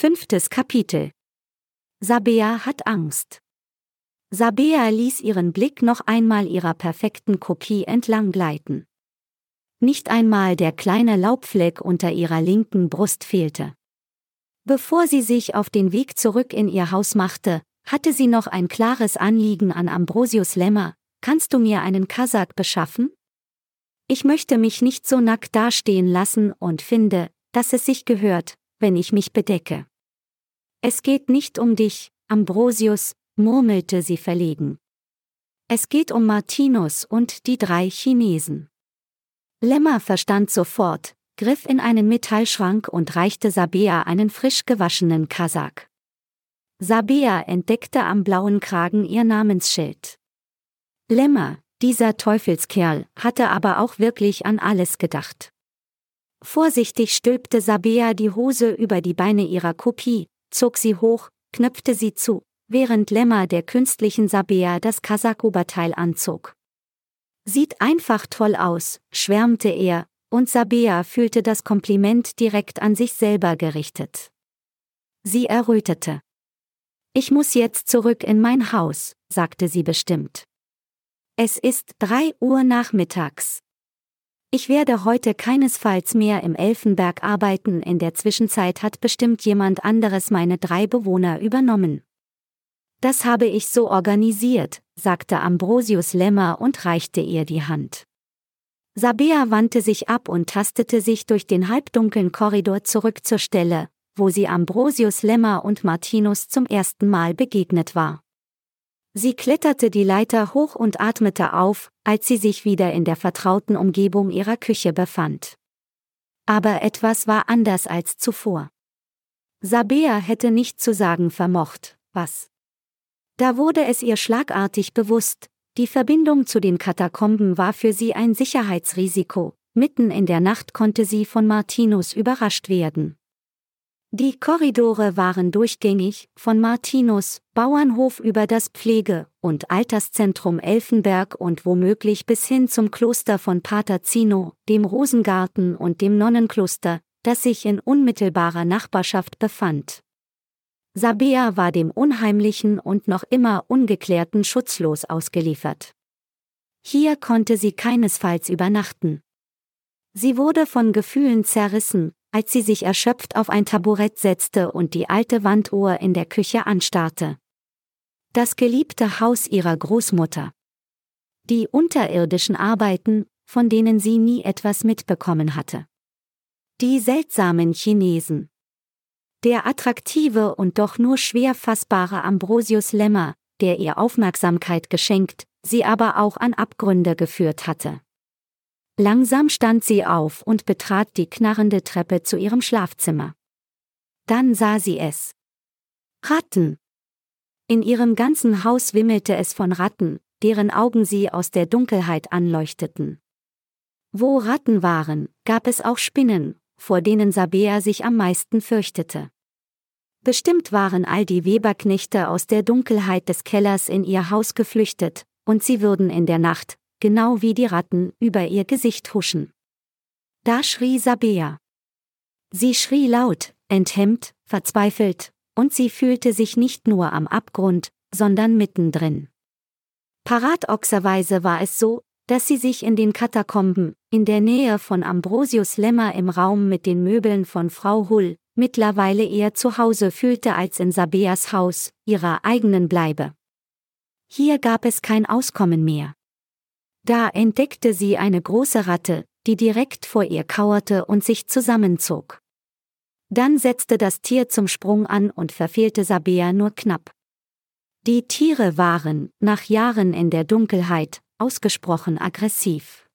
Fünftes Kapitel. Sabea hat Angst. Sabea ließ ihren Blick noch einmal ihrer perfekten Kopie entlang gleiten. Nicht einmal der kleine Laubfleck unter ihrer linken Brust fehlte. Bevor sie sich auf den Weg zurück in ihr Haus machte, hatte sie noch ein klares Anliegen an Ambrosius Lämmer, kannst du mir einen Kasach beschaffen? Ich möchte mich nicht so nackt dastehen lassen und finde, dass es sich gehört, wenn ich mich bedecke. Es geht nicht um dich, Ambrosius, murmelte sie verlegen. Es geht um Martinus und die drei Chinesen. Lämmer verstand sofort, griff in einen Metallschrank und reichte Sabea einen frisch gewaschenen Kasak. Sabea entdeckte am blauen Kragen ihr Namensschild. Lämmer, dieser Teufelskerl, hatte aber auch wirklich an alles gedacht. Vorsichtig stülpte Sabea die Hose über die Beine ihrer Kopie, zog sie hoch, knöpfte sie zu, während Lämmer der künstlichen Sabea das Kasakoberteil anzog. Sieht einfach toll aus, schwärmte er, und Sabea fühlte das Kompliment direkt an sich selber gerichtet. Sie errötete. Ich muss jetzt zurück in mein Haus, sagte sie bestimmt. Es ist drei Uhr nachmittags. Ich werde heute keinesfalls mehr im Elfenberg arbeiten, in der Zwischenzeit hat bestimmt jemand anderes meine drei Bewohner übernommen. Das habe ich so organisiert, sagte Ambrosius Lämmer und reichte ihr die Hand. Sabea wandte sich ab und tastete sich durch den halbdunklen Korridor zurück zur Stelle, wo sie Ambrosius Lämmer und Martinus zum ersten Mal begegnet war. Sie kletterte die Leiter hoch und atmete auf, als sie sich wieder in der vertrauten Umgebung ihrer Küche befand. Aber etwas war anders als zuvor. Sabea hätte nicht zu sagen vermocht, was. Da wurde es ihr schlagartig bewusst, die Verbindung zu den Katakomben war für sie ein Sicherheitsrisiko, mitten in der Nacht konnte sie von Martinus überrascht werden. Die Korridore waren durchgängig, von Martinus, Bauernhof über das Pflege- und Alterszentrum Elfenberg und womöglich bis hin zum Kloster von Pater Zino, dem Rosengarten und dem Nonnenkloster, das sich in unmittelbarer Nachbarschaft befand. Sabea war dem Unheimlichen und noch immer Ungeklärten schutzlos ausgeliefert. Hier konnte sie keinesfalls übernachten. Sie wurde von Gefühlen zerrissen, als sie sich erschöpft auf ein Taburett setzte und die alte Wanduhr in der Küche anstarrte. Das geliebte Haus ihrer Großmutter. Die unterirdischen Arbeiten, von denen sie nie etwas mitbekommen hatte. Die seltsamen Chinesen, der attraktive und doch nur schwer fassbare Ambrosius Lämmer, der ihr Aufmerksamkeit geschenkt, sie aber auch an Abgründe geführt hatte. Langsam stand sie auf und betrat die knarrende Treppe zu ihrem Schlafzimmer. Dann sah sie es. Ratten. In ihrem ganzen Haus wimmelte es von Ratten, deren Augen sie aus der Dunkelheit anleuchteten. Wo Ratten waren, gab es auch Spinnen, vor denen Sabea sich am meisten fürchtete. Bestimmt waren all die Weberknechte aus der Dunkelheit des Kellers in ihr Haus geflüchtet, und sie würden in der Nacht, genau wie die Ratten, über ihr Gesicht huschen. Da schrie Sabea. Sie schrie laut, enthemmt, verzweifelt, und sie fühlte sich nicht nur am Abgrund, sondern mittendrin. Paradoxerweise war es so, dass sie sich in den Katakomben, in der Nähe von Ambrosius Lämmer im Raum mit den Möbeln von Frau Hull, mittlerweile eher zu Hause fühlte als in Sabeas Haus, ihrer eigenen Bleibe. Hier gab es kein Auskommen mehr. Da entdeckte sie eine große Ratte, die direkt vor ihr kauerte und sich zusammenzog. Dann setzte das Tier zum Sprung an und verfehlte Sabea nur knapp. Die Tiere waren, nach Jahren in der Dunkelheit, ausgesprochen aggressiv.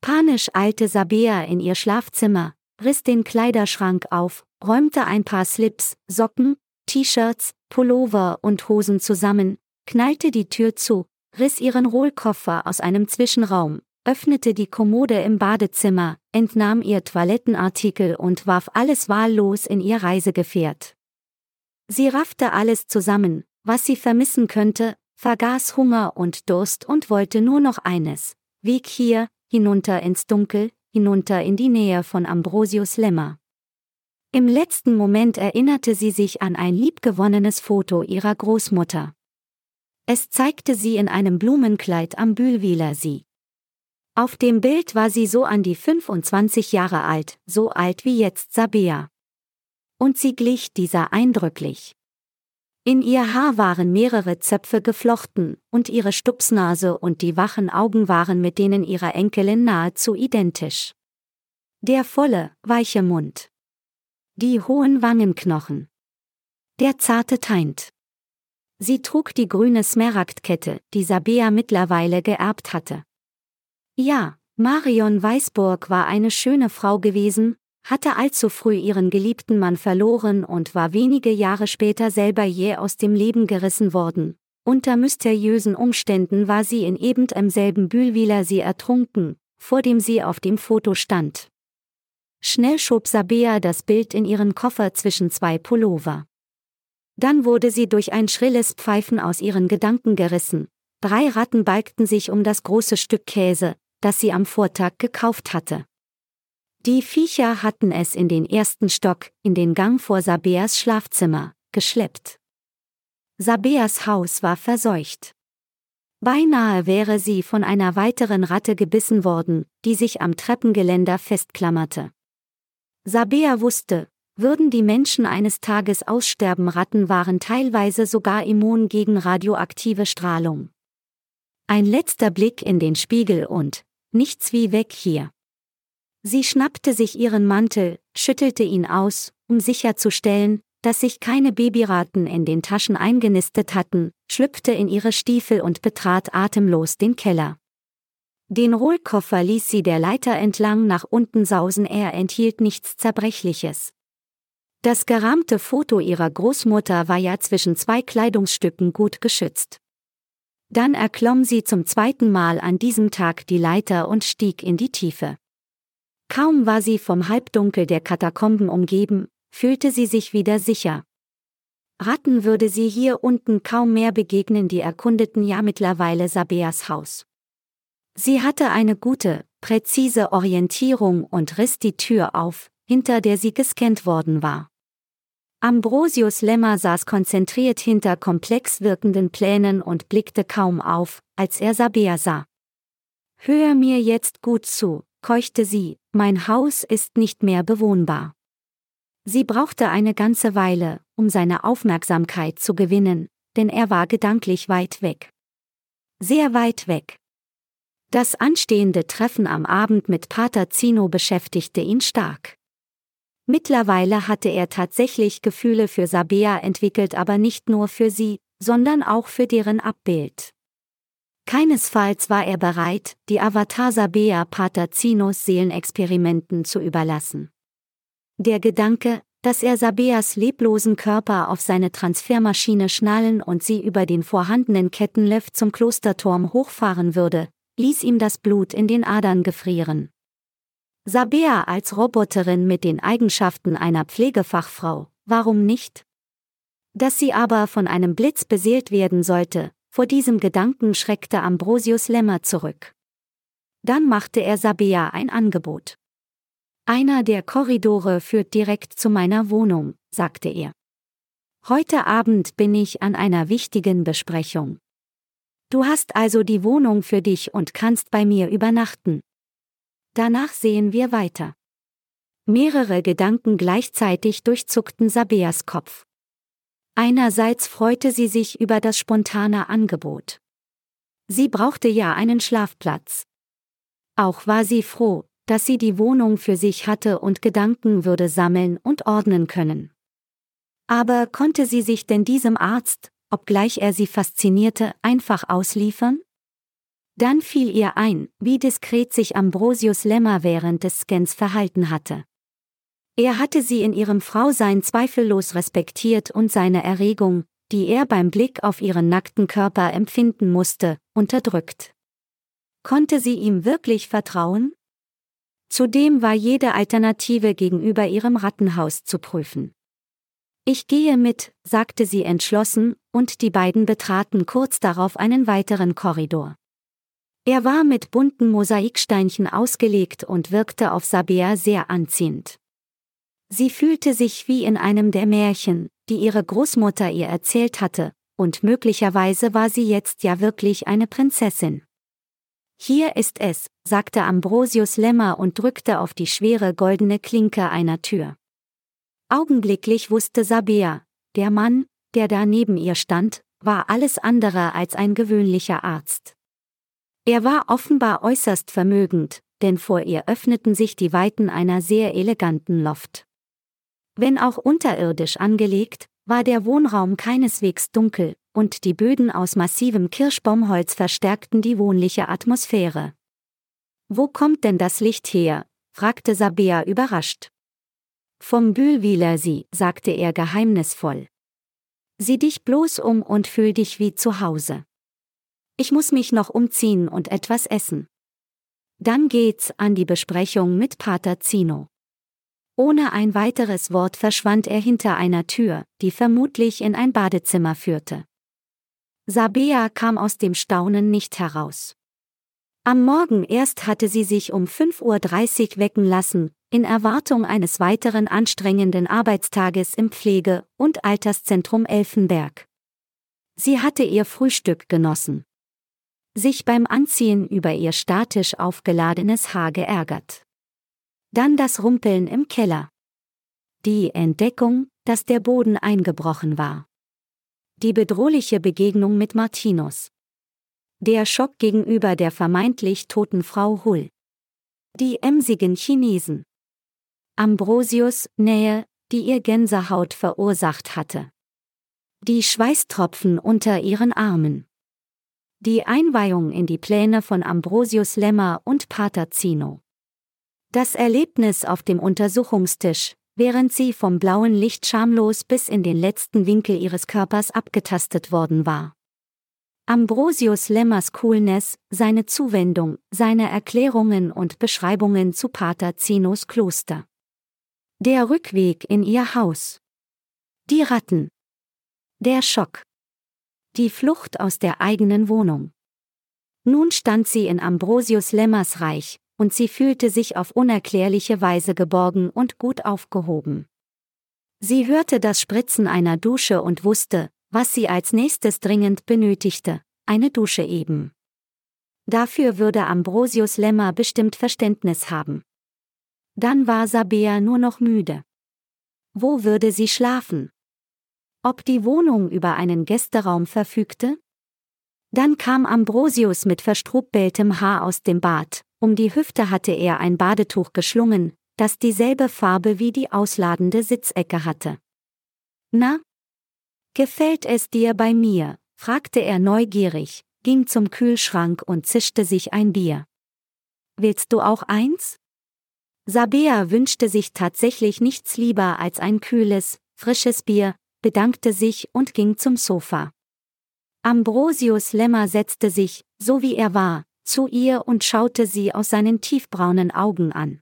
Panisch eilte Sabea in ihr Schlafzimmer, riss den Kleiderschrank auf, räumte ein paar Slips, Socken, T-Shirts, Pullover und Hosen zusammen, knallte die Tür zu, riss ihren Rollkoffer aus einem Zwischenraum, öffnete die Kommode im Badezimmer, entnahm ihr Toilettenartikel und warf alles wahllos in ihr Reisegefährt. Sie raffte alles zusammen, was sie vermissen könnte, vergaß Hunger und Durst und wollte nur noch eines, Weg hier, hinunter ins Dunkel, hinunter in die Nähe von Ambrosius Lämmer. Im letzten Moment erinnerte sie sich an ein liebgewonnenes Foto ihrer Großmutter. Es zeigte sie in einem Blumenkleid am Bühlwiler See. Auf dem Bild war sie so an die 25 Jahre alt, so alt wie jetzt Sabea. Und sie glich dieser eindrücklich. In ihr Haar waren mehrere Zöpfe geflochten, und ihre Stupsnase und die wachen Augen waren mit denen ihrer Enkelin nahezu identisch. Der volle, weiche Mund. Die hohen Wangenknochen. Der zarte Teint. Sie trug die grüne Smaragdkette, die Sabea mittlerweile geerbt hatte. Ja, Marion Weißburg war eine schöne Frau gewesen, hatte allzu früh ihren geliebten Mann verloren und war wenige Jahre später selber jäh aus dem Leben gerissen worden. Unter mysteriösen Umständen war sie in eben im Bühlwiler See ertrunken, vor dem sie auf dem Foto stand. Schnell schob Sabea das Bild in ihren Koffer zwischen zwei Pullover. Dann wurde sie durch ein schrilles Pfeifen aus ihren Gedanken gerissen. Drei Ratten balgten sich um das große Stück Käse, das sie am Vortag gekauft hatte. Die Viecher hatten es in den ersten Stock, in den Gang vor Sabeas Schlafzimmer, geschleppt. Sabeas Haus war verseucht. Beinahe wäre sie von einer weiteren Ratte gebissen worden, die sich am Treppengeländer festklammerte. Sabea wusste, würden die Menschen eines Tages aussterben, Ratten waren teilweise sogar immun gegen radioaktive Strahlung. Ein letzter Blick in den Spiegel und nichts wie weg hier. Sie schnappte sich ihren Mantel, schüttelte ihn aus, um sicherzustellen, dass sich keine Babyraten in den Taschen eingenistet hatten, schlüpfte in ihre Stiefel und betrat atemlos den Keller. Den Rollkoffer ließ sie der Leiter entlang nach unten sausen, er enthielt nichts Zerbrechliches. Das gerahmte Foto ihrer Großmutter war ja zwischen zwei Kleidungsstücken gut geschützt. Dann erklomm sie zum zweiten Mal an diesem Tag die Leiter und stieg in die Tiefe. Kaum war sie vom Halbdunkel der Katakomben umgeben, fühlte sie sich wieder sicher. Ratten würde sie hier unten kaum mehr begegnen, die erkundeten ja mittlerweile Sabeas Haus. Sie hatte eine gute, präzise Orientierung und riss die Tür auf, hinter der sie gescannt worden war. Ambrosius Lemmer saß konzentriert hinter komplex wirkenden Plänen und blickte kaum auf, als er Sabea sah. Hör mir jetzt gut zu, keuchte sie, mein Haus ist nicht mehr bewohnbar. Sie brauchte eine ganze Weile, um seine Aufmerksamkeit zu gewinnen, denn er war gedanklich weit weg. Sehr weit weg. Das anstehende Treffen am Abend mit Pater Zino beschäftigte ihn stark. Mittlerweile hatte er tatsächlich Gefühle für Sabea entwickelt, aber nicht nur für sie, sondern auch für deren Abbild. Keinesfalls war er bereit, die Avatar Sabea Pater Zinos Seelenexperimenten zu überlassen. Der Gedanke, dass er Sabeas leblosen Körper auf seine Transfermaschine schnallen und sie über den vorhandenen Kettenlift zum Klosterturm hochfahren würde, ließ ihm das Blut in den Adern gefrieren. Sabea als Roboterin mit den Eigenschaften einer Pflegefachfrau, warum nicht? Dass sie aber von einem Blitz beseelt werden sollte, vor diesem Gedanken schreckte Ambrosius Lämmer zurück. Dann machte er Sabea ein Angebot. Einer der Korridore führt direkt zu meiner Wohnung, sagte er. Heute Abend bin ich an einer wichtigen Besprechung. Du hast also die Wohnung für dich und kannst bei mir übernachten. Danach sehen wir weiter. Mehrere Gedanken gleichzeitig durchzuckten Sabeas Kopf. Einerseits freute sie sich über das spontane Angebot. Sie brauchte ja einen Schlafplatz. Auch war sie froh, dass sie die Wohnung für sich hatte und Gedanken würde sammeln und ordnen können. Aber konnte sie sich denn diesem Arzt, obgleich er sie faszinierte, einfach ausliefern? Dann fiel ihr ein, wie diskret sich Ambrosius Lämmer während des Scans verhalten hatte. Er hatte sie in ihrem Frausein zweifellos respektiert und seine Erregung, die er beim Blick auf ihren nackten Körper empfinden musste, unterdrückt. Konnte sie ihm wirklich vertrauen? Zudem war jede Alternative gegenüber ihrem Rattenhaus zu prüfen. Ich gehe mit, sagte sie entschlossen, und die beiden betraten kurz darauf einen weiteren Korridor. Er war mit bunten Mosaiksteinchen ausgelegt und wirkte auf Sabea sehr anziehend. Sie fühlte sich wie in einem der Märchen, die ihre Großmutter ihr erzählt hatte, und möglicherweise war sie jetzt ja wirklich eine Prinzessin. Hier ist es, sagte Ambrosius Lämmer und drückte auf die schwere goldene Klinke einer Tür. Augenblicklich wusste Sabea, der Mann, der da neben ihr stand, war alles andere als ein gewöhnlicher Arzt. Er war offenbar äußerst vermögend, denn vor ihr öffneten sich die Weiten einer sehr eleganten Loft. Wenn auch unterirdisch angelegt, war der Wohnraum keineswegs dunkel, und die Böden aus massivem Kirschbaumholz verstärkten die wohnliche Atmosphäre. Wo kommt denn das Licht her? fragte Sabea überrascht. Vom Bühlwieler sie, sagte er geheimnisvoll. Sieh dich bloß um und fühl dich wie zu Hause. Ich muss mich noch umziehen und etwas essen. Dann geht's an die Besprechung mit Pater Zino. Ohne ein weiteres Wort verschwand er hinter einer Tür, die vermutlich in ein Badezimmer führte. Sabea kam aus dem Staunen nicht heraus. Am Morgen erst hatte sie sich um 5.30 Uhr wecken lassen, in Erwartung eines weiteren anstrengenden Arbeitstages im Pflege- und Alterszentrum Elfenberg. Sie hatte ihr Frühstück genossen. Sich beim Anziehen über ihr statisch aufgeladenes Haar geärgert. Dann das Rumpeln im Keller. Die Entdeckung, dass der Boden eingebrochen war. Die bedrohliche Begegnung mit Martinus. Der Schock gegenüber der vermeintlich toten Frau Hull. Die emsigen Chinesen. Ambrosius Nähe, die ihr Gänsehaut verursacht hatte. Die Schweißtropfen unter ihren Armen. Die Einweihung in die Pläne von Ambrosius Lämmer und Pater Zino. Das Erlebnis auf dem Untersuchungstisch, während sie vom blauen Licht schamlos bis in den letzten Winkel ihres Körpers abgetastet worden war. Ambrosius Lemmers Coolness, seine Zuwendung, seine Erklärungen und Beschreibungen zu Pater Zinos Kloster. Der Rückweg in ihr Haus. Die Ratten. Der Schock. Die Flucht aus der eigenen Wohnung. Nun stand sie in Ambrosius Lemmers Reich, und sie fühlte sich auf unerklärliche Weise geborgen und gut aufgehoben. Sie hörte das Spritzen einer Dusche und wusste, was sie als nächstes dringend benötigte, eine Dusche eben. Dafür würde Ambrosius Lämmer bestimmt Verständnis haben. Dann war Sabea nur noch müde. Wo würde sie schlafen? Ob die Wohnung über einen Gästeraum verfügte? Dann kam Ambrosius mit verstrubbeltem Haar aus dem Bad, um die Hüfte hatte er ein Badetuch geschlungen, das dieselbe Farbe wie die ausladende Sitzecke hatte. Na? Gefällt es dir bei mir? fragte er neugierig, ging zum Kühlschrank und zischte sich ein Bier. Willst du auch eins? Sabea wünschte sich tatsächlich nichts lieber als ein kühles, frisches Bier, bedankte sich und ging zum Sofa. Ambrosius Lämmer setzte sich, so wie er war, zu ihr und schaute sie aus seinen tiefbraunen Augen an.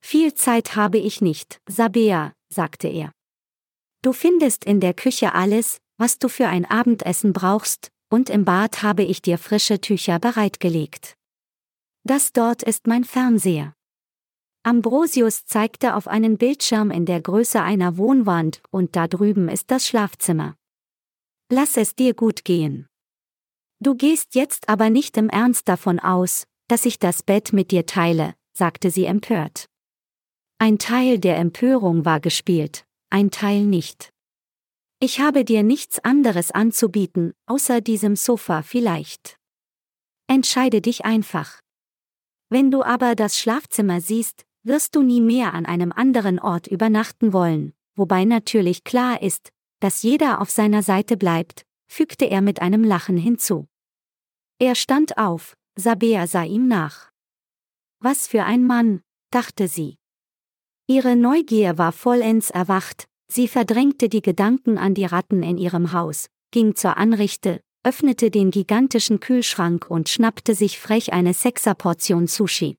Viel Zeit habe ich nicht, Sabea, sagte er. Du findest in der Küche alles, was du für ein Abendessen brauchst, und im Bad habe ich dir frische Tücher bereitgelegt. Das dort ist mein Fernseher. Ambrosius zeigte auf einen Bildschirm in der Größe einer Wohnwand, und da drüben ist das Schlafzimmer. Lass es dir gut gehen. Du gehst jetzt aber nicht im Ernst davon aus, dass ich das Bett mit dir teile, sagte sie empört. Ein Teil der Empörung war gespielt, ein Teil nicht. Ich habe dir nichts anderes anzubieten, außer diesem Sofa vielleicht. Entscheide dich einfach. Wenn du aber das Schlafzimmer siehst, wirst du nie mehr an einem anderen Ort übernachten wollen, wobei natürlich klar ist, dass jeder auf seiner Seite bleibt, fügte er mit einem Lachen hinzu. Er stand auf, Sabea sah ihm nach. Was für ein Mann, dachte sie. Ihre Neugier war vollends erwacht, sie verdrängte die Gedanken an die Ratten in ihrem Haus, ging zur Anrichte, öffnete den gigantischen Kühlschrank und schnappte sich frech eine Sechserportion Sushi.